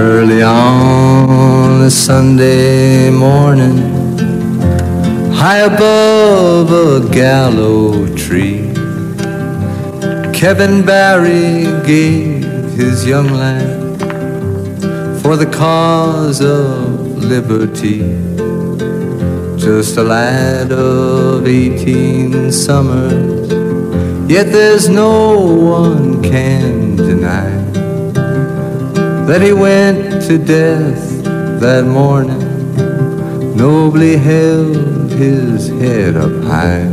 Early on a Sunday morning, high above a gallow tree, Kevin Barry gave his young life for the cause of liberty. Just a lad of eighteen summers, yet there's no one can deny that he went to death that morning, nobly held his head up high.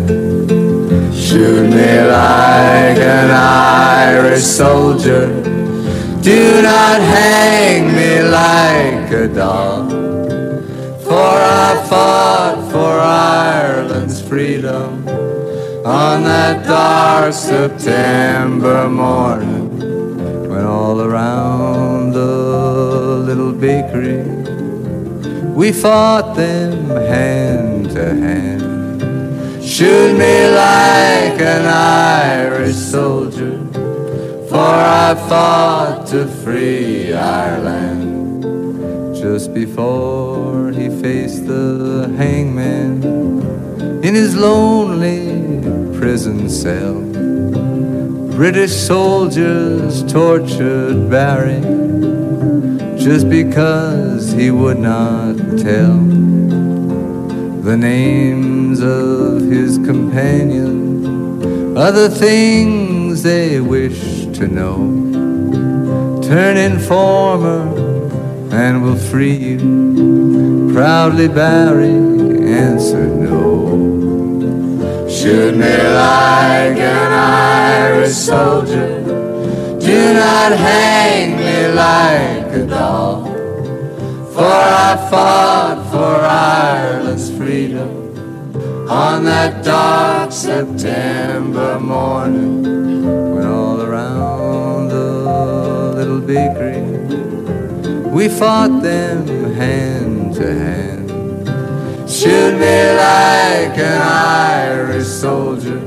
Shoot me like an Irish soldier, do not hang me like a dog. For I fought for Ireland's freedom on that dark September morning when all around little bakery we fought them hand to hand. Shoot me like an Irish soldier, for I fought to free Ireland. Just before he faced the hangman in his lonely prison cell. British soldiers tortured Barry just because he would not tell the names of his companions, other things they wish to know. Turn informer and we'll free you. Proudly Barry answered no. Shoot me like an Irish soldier. Do not hang me like a dog. For I fought for Ireland's freedom on that dark September morning when all around the little bakery we fought them hand to hand. Shoot me like an Irish soldier,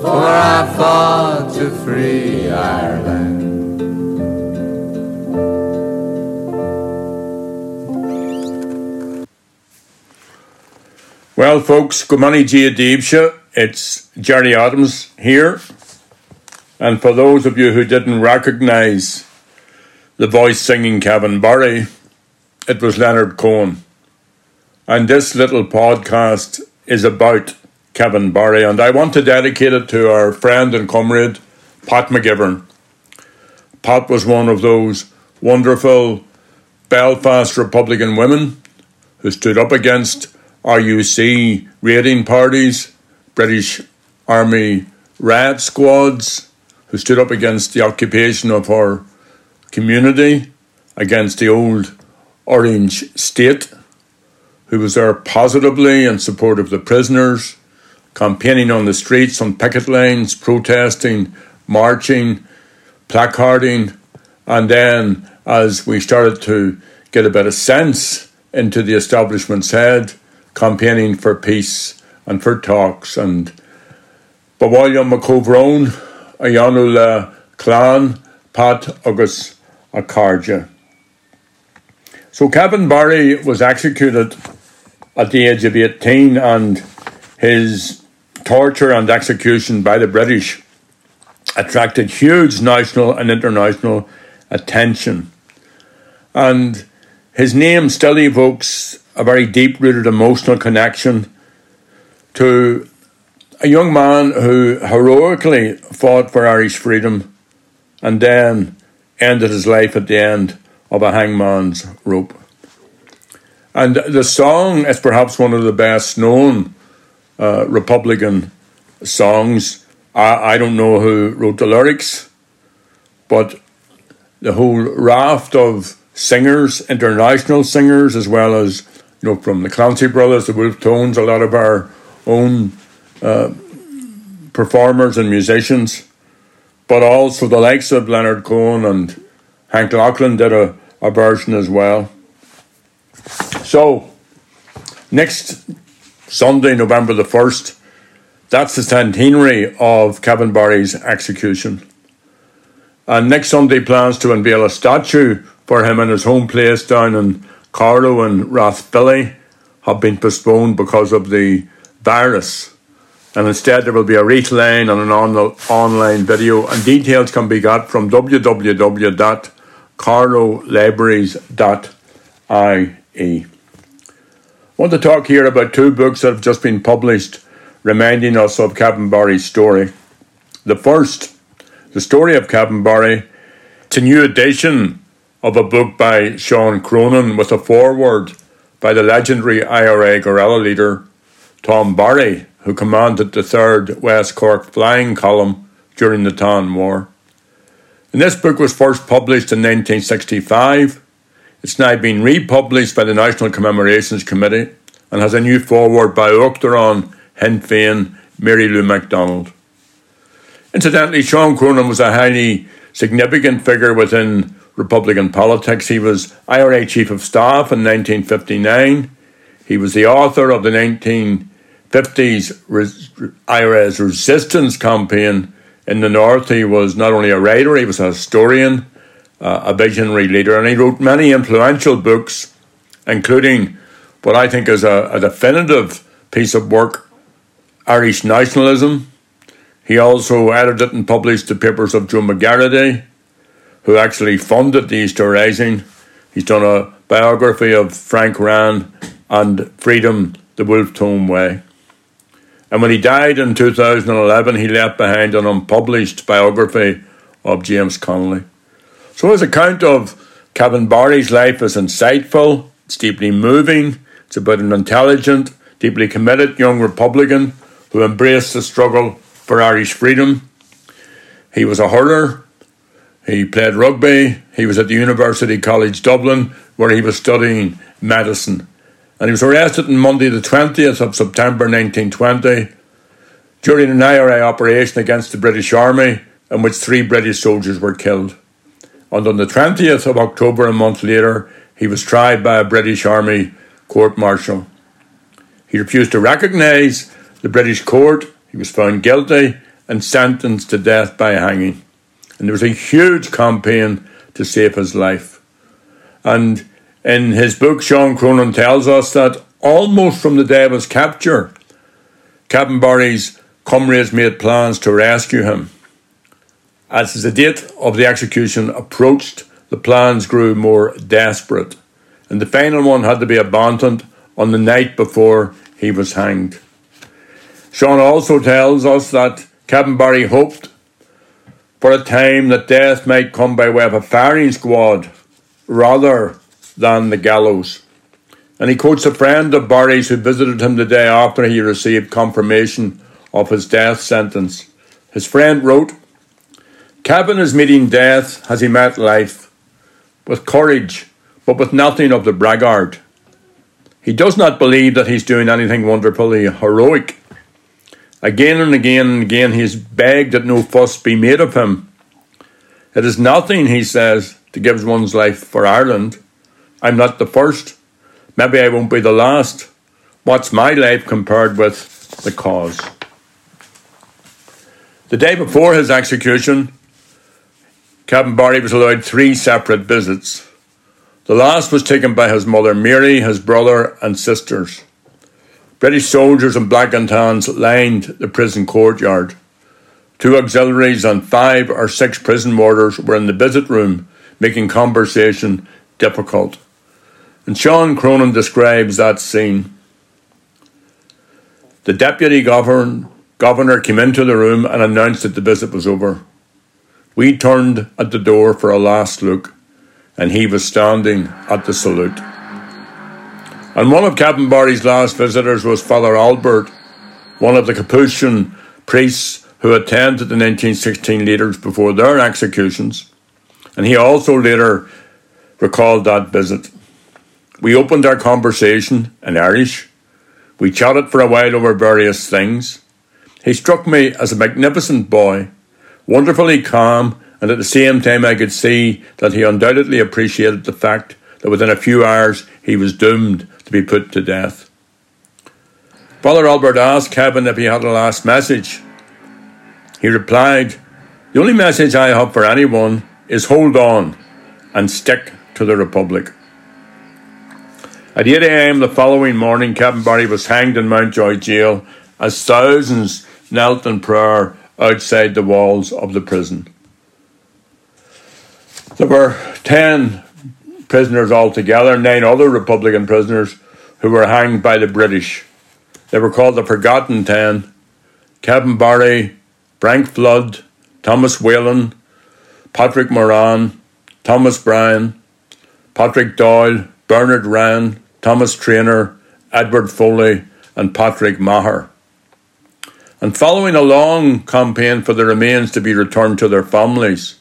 for I fought to free Ireland. Well, folks, good morning Deebsha. It's Gerry Adams here. And for those of you who didn't recognise the voice singing Kevin Barry, it was Leonard Cohen. And this little podcast is about Kevin Barry. And I want to dedicate it to our friend and comrade, Pat McGivern. Pat was one of those wonderful Belfast Republican women who stood up against RUC raiding parties, British Army riot squads, who stood up against the occupation of our community, against the old Orange State, who was there positively in support of the prisoners, campaigning on the streets, on picket lines, protesting, marching, placarding, and then as we started to get a of sense into the establishment's head, campaigning for peace and for talks and Bawalya McCovrone, Ayanula Clan, uh, Pat August Akarja. So Kevin Barry was executed at the age of 18 and his torture and execution by the British attracted huge national and international attention. And his name still evokes a very deep rooted emotional connection to a young man who heroically fought for Irish freedom and then ended his life at the end of a hangman's rope. And the song is perhaps one of the best known uh, Republican songs. I, I don't know who wrote the lyrics, but the whole raft of singers, international singers, as well as you know from the Clancy Brothers, the Wolfe Tones, a lot of our own uh, performers and musicians, but also the likes of Leonard Cohen and Hank Locklin did a, a version as well. So, next Sunday, November the 1st, that's the centenary of Kevin Barry's execution. And next Sunday plans to unveil a statue for him in his home place down in Carlow and Rathvilly have been postponed because of the virus. And instead, there will be a wreath laying and an on- online video, and details can be got from www.carlowlibraries.ie. I want to talk here about two books that have just been published reminding us of Barry's story. The first, The Story of Barry, it's a new edition of a book by Sean Cronin with a foreword by the legendary IRA guerrilla leader Tom Barry, who commanded the 3rd West Cork Flying Column during the Tan War. And this book was first published in 1965 it's now been republished by the National Commemorations Committee and has a new foreword by Uachtaráin Sinn Mary Lou McDonald. Incidentally, Sean Cronin was a highly significant figure within Republican politics. He was IRA Chief of Staff in 1959. He was the author of the 1950s IRA's resistance campaign in the North. He was not only a writer, he was a historian uh, a visionary leader, and he wrote many influential books, including what I think is a, a definitive piece of work Irish Nationalism. He also edited and published the papers of Joe McGarrity, who actually funded the Easter Rising. He's done a biography of Frank Ryan and Freedom the Wolfe Tone Way. And when he died in 2011, he left behind an unpublished biography of James Connolly. So his account of Kevin Barry's life is insightful, it's deeply moving, it's about an intelligent, deeply committed young Republican who embraced the struggle for Irish freedom. He was a hurler, he played rugby, he was at the University College Dublin where he was studying medicine. And he was arrested on Monday, the 20th of September 1920, during an IRA operation against the British Army, in which three British soldiers were killed and on the 20th of October, a month later, he was tried by a British Army court martial. He refused to recognise the British court, he was found guilty and sentenced to death by hanging. And there was a huge campaign to save his life. And in his book, Sean Cronin tells us that almost from the day of his capture, Captain Barry's comrades made plans to rescue him. As the date of the execution approached, the plans grew more desperate, and the final one had to be abandoned on the night before he was hanged. Sean also tells us that Captain Barry hoped for a time that death might come by way of a firing squad rather than the gallows. And he quotes a friend of Barry's who visited him the day after he received confirmation of his death sentence. His friend wrote, Kevin is meeting death as he met life, with courage, but with nothing of the braggart. He does not believe that he's doing anything wonderfully heroic. Again and again and again he has begged that no fuss be made of him. It is nothing, he says, to give one's life for Ireland. I'm not the first. Maybe I won't be the last. What's my life compared with the cause? The day before his execution, Captain Barry was allowed three separate visits. The last was taken by his mother Mary, his brother, and sisters. British soldiers in black and tans lined the prison courtyard. Two auxiliaries and five or six prison warders were in the visit room, making conversation difficult. And Sean Cronin describes that scene. The deputy governor, governor came into the room and announced that the visit was over. We turned at the door for a last look, and he was standing at the salute. And one of Captain Barry's last visitors was Father Albert, one of the Capuchin priests who attended the 1916 leaders before their executions, and he also later recalled that visit. We opened our conversation in Irish. We chatted for a while over various things. He struck me as a magnificent boy wonderfully calm, and at the same time I could see that he undoubtedly appreciated the fact that within a few hours he was doomed to be put to death. Father Albert asked Kevin if he had a last message. He replied, The only message I have for anyone is hold on and stick to the Republic. At 8 a.m. the following morning, Kevin Barry was hanged in Mountjoy Jail as thousands knelt in prayer outside the walls of the prison. There were 10 prisoners altogether, nine other Republican prisoners who were hanged by the British. They were called the Forgotten Ten Kevin Barry, Frank Flood, Thomas Whelan, Patrick Moran, Thomas Bryan, Patrick Doyle, Bernard Ryan, Thomas Traynor, Edward Foley, and Patrick Maher. And following a long campaign for the remains to be returned to their families,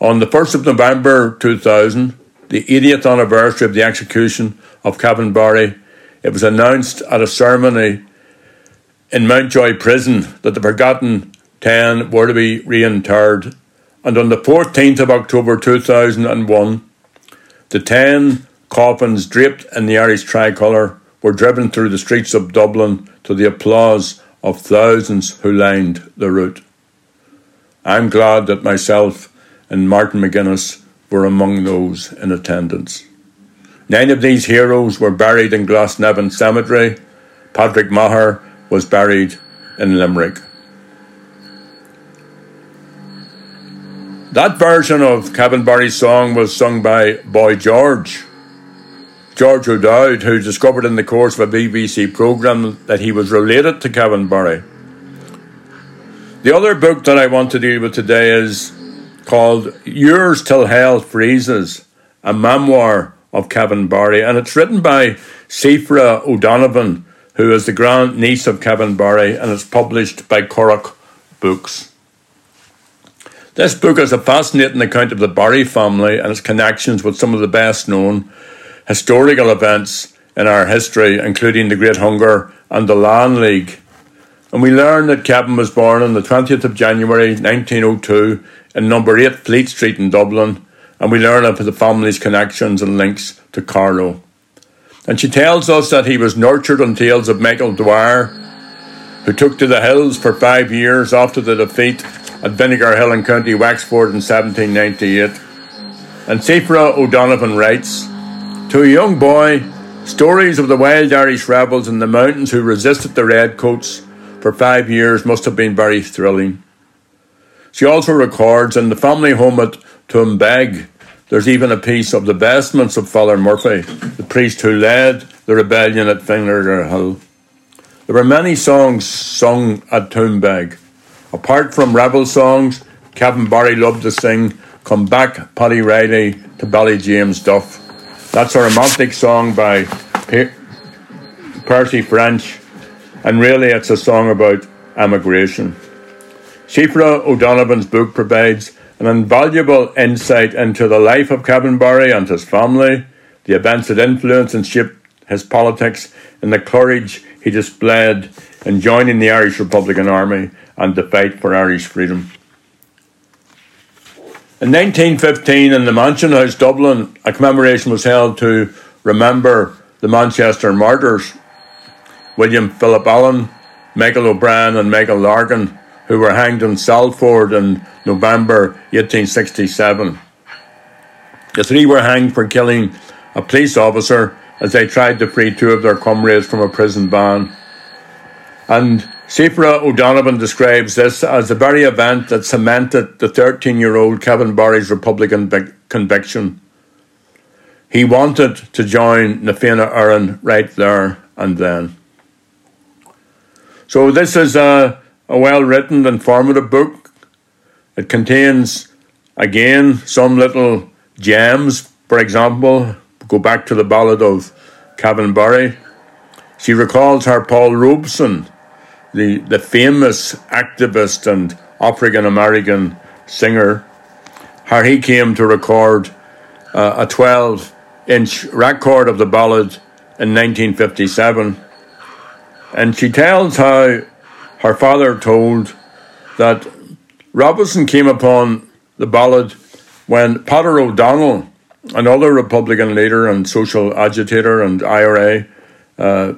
on the 1st of November 2000, the 80th anniversary of the execution of Kevin Barry, it was announced at a ceremony in Mountjoy Prison that the forgotten ten were to be reinterred. And on the 14th of October 2001, the ten coffins draped in the Irish tricolour were driven through the streets of Dublin to the applause of thousands who lined the route. I'm glad that myself and Martin McGuinness were among those in attendance. Nine of these heroes were buried in Glasnevin Cemetery. Patrick Maher was buried in Limerick. That version of Kevin Barry's song was sung by Boy George. George O'Dowd, who discovered in the course of a BBC programme that he was related to Kevin Barry. The other book that I want to deal with today is called Yours Till Hell Freezes, a memoir of Kevin Barry, and it's written by Síofra O'Donovan, who is the grand niece of Kevin Barry, and it's published by Currach Books. This book is a fascinating account of the Barry family and its connections with some of the best known historical events in our history, including the Great Hunger and the Land League. And we learn that Kevin was born on the 20th of January 1902 in number 8 Fleet Street in Dublin, and we learn of the family's connections and links to Carlow. And she tells us that he was nurtured on tales of Michael Dwyer, who took to the hills for five years after the defeat at Vinegar Hill in County Wexford in 1798. And Síofra O'Donovan writes, To a young boy, stories of the wild Irish rebels in the mountains who resisted the redcoats for five years must have been very thrilling. She also records in the family home at Tumbeg, there's even a piece of the vestments of Father Murphy, the priest who led the rebellion at Vinegar Hill. There were many songs sung at Tumbeg. Apart from rebel songs, Kevin Barry loved to sing Come Back, Paddy Reilly to Ballyjamesduff. That's a romantic song by Percy French, and really it's a song about emigration. Síofra O'Donovan's book provides an invaluable insight into the life of Kevin Barry and his family, the events that influenced and shaped his politics, and the courage he displayed in joining the Irish Republican Army and the fight for Irish freedom. In 1915, in the Mansion House, Dublin, a commemoration was held to remember the Manchester martyrs William Philip Allen, Michael O'Brien, and Michael Larkin who were hanged in Salford in November 1867. The three were hanged for killing a police officer as they tried to free two of their comrades from a prison van. And Síofra O'Donovan describes this as the very event that cemented the 13 year old Kevin Barry's Republican conviction. He wanted to join Na Fianna Éireann right there and then. So, this is a a well written, informative book. It contains, again, some little gems. For example, go back to the ballad of Kevin Barry. She recalls how Paul Robeson, the, the famous activist and African American singer, how he came to record uh, a 12 inch record of the ballad in 1957. And she tells how her father told that Robeson came upon the ballad when Peadar O'Donnell, another Republican leader and social agitator and IRA uh,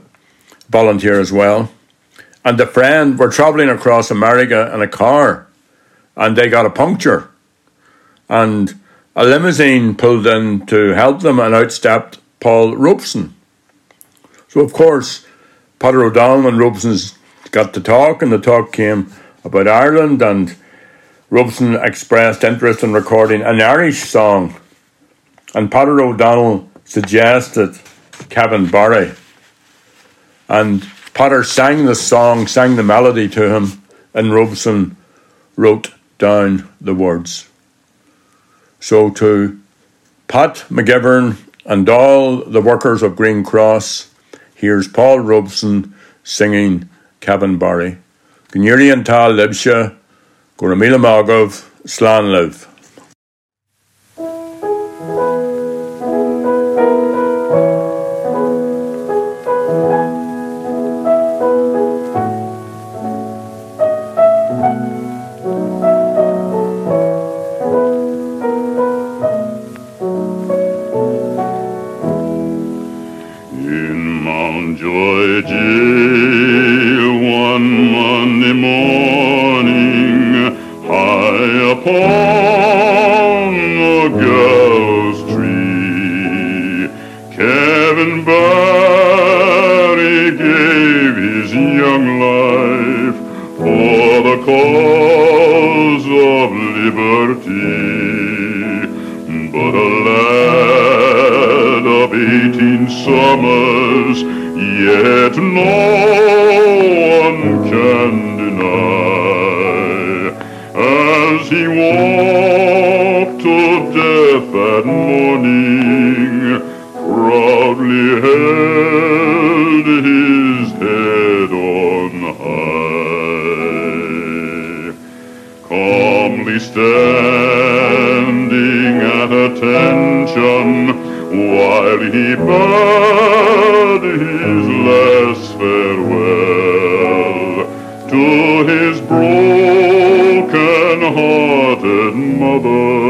volunteer as well, and a friend were travelling across America in a car and they got a puncture. And a limousine pulled in to help them and outstepped Paul Robeson. So, of course, Peadar O'Donnell and Robeson's got to talk, and the talk came about Ireland, and Robeson expressed interest in recording an Irish song, and Peadar O'Donnell suggested Kevin Barry. And Peadar sang the song, sang the melody to him, and Robeson wrote down the words. So to Pat McGivern and all the workers of Green Cross, here's Paul Robeson singing Kevin Barry. Gnyuri and Libsha, Goramila Magov, upon that morning proudly held his head on high, calmly standing at attention while he bade his last farewell to his broken-hearted mother.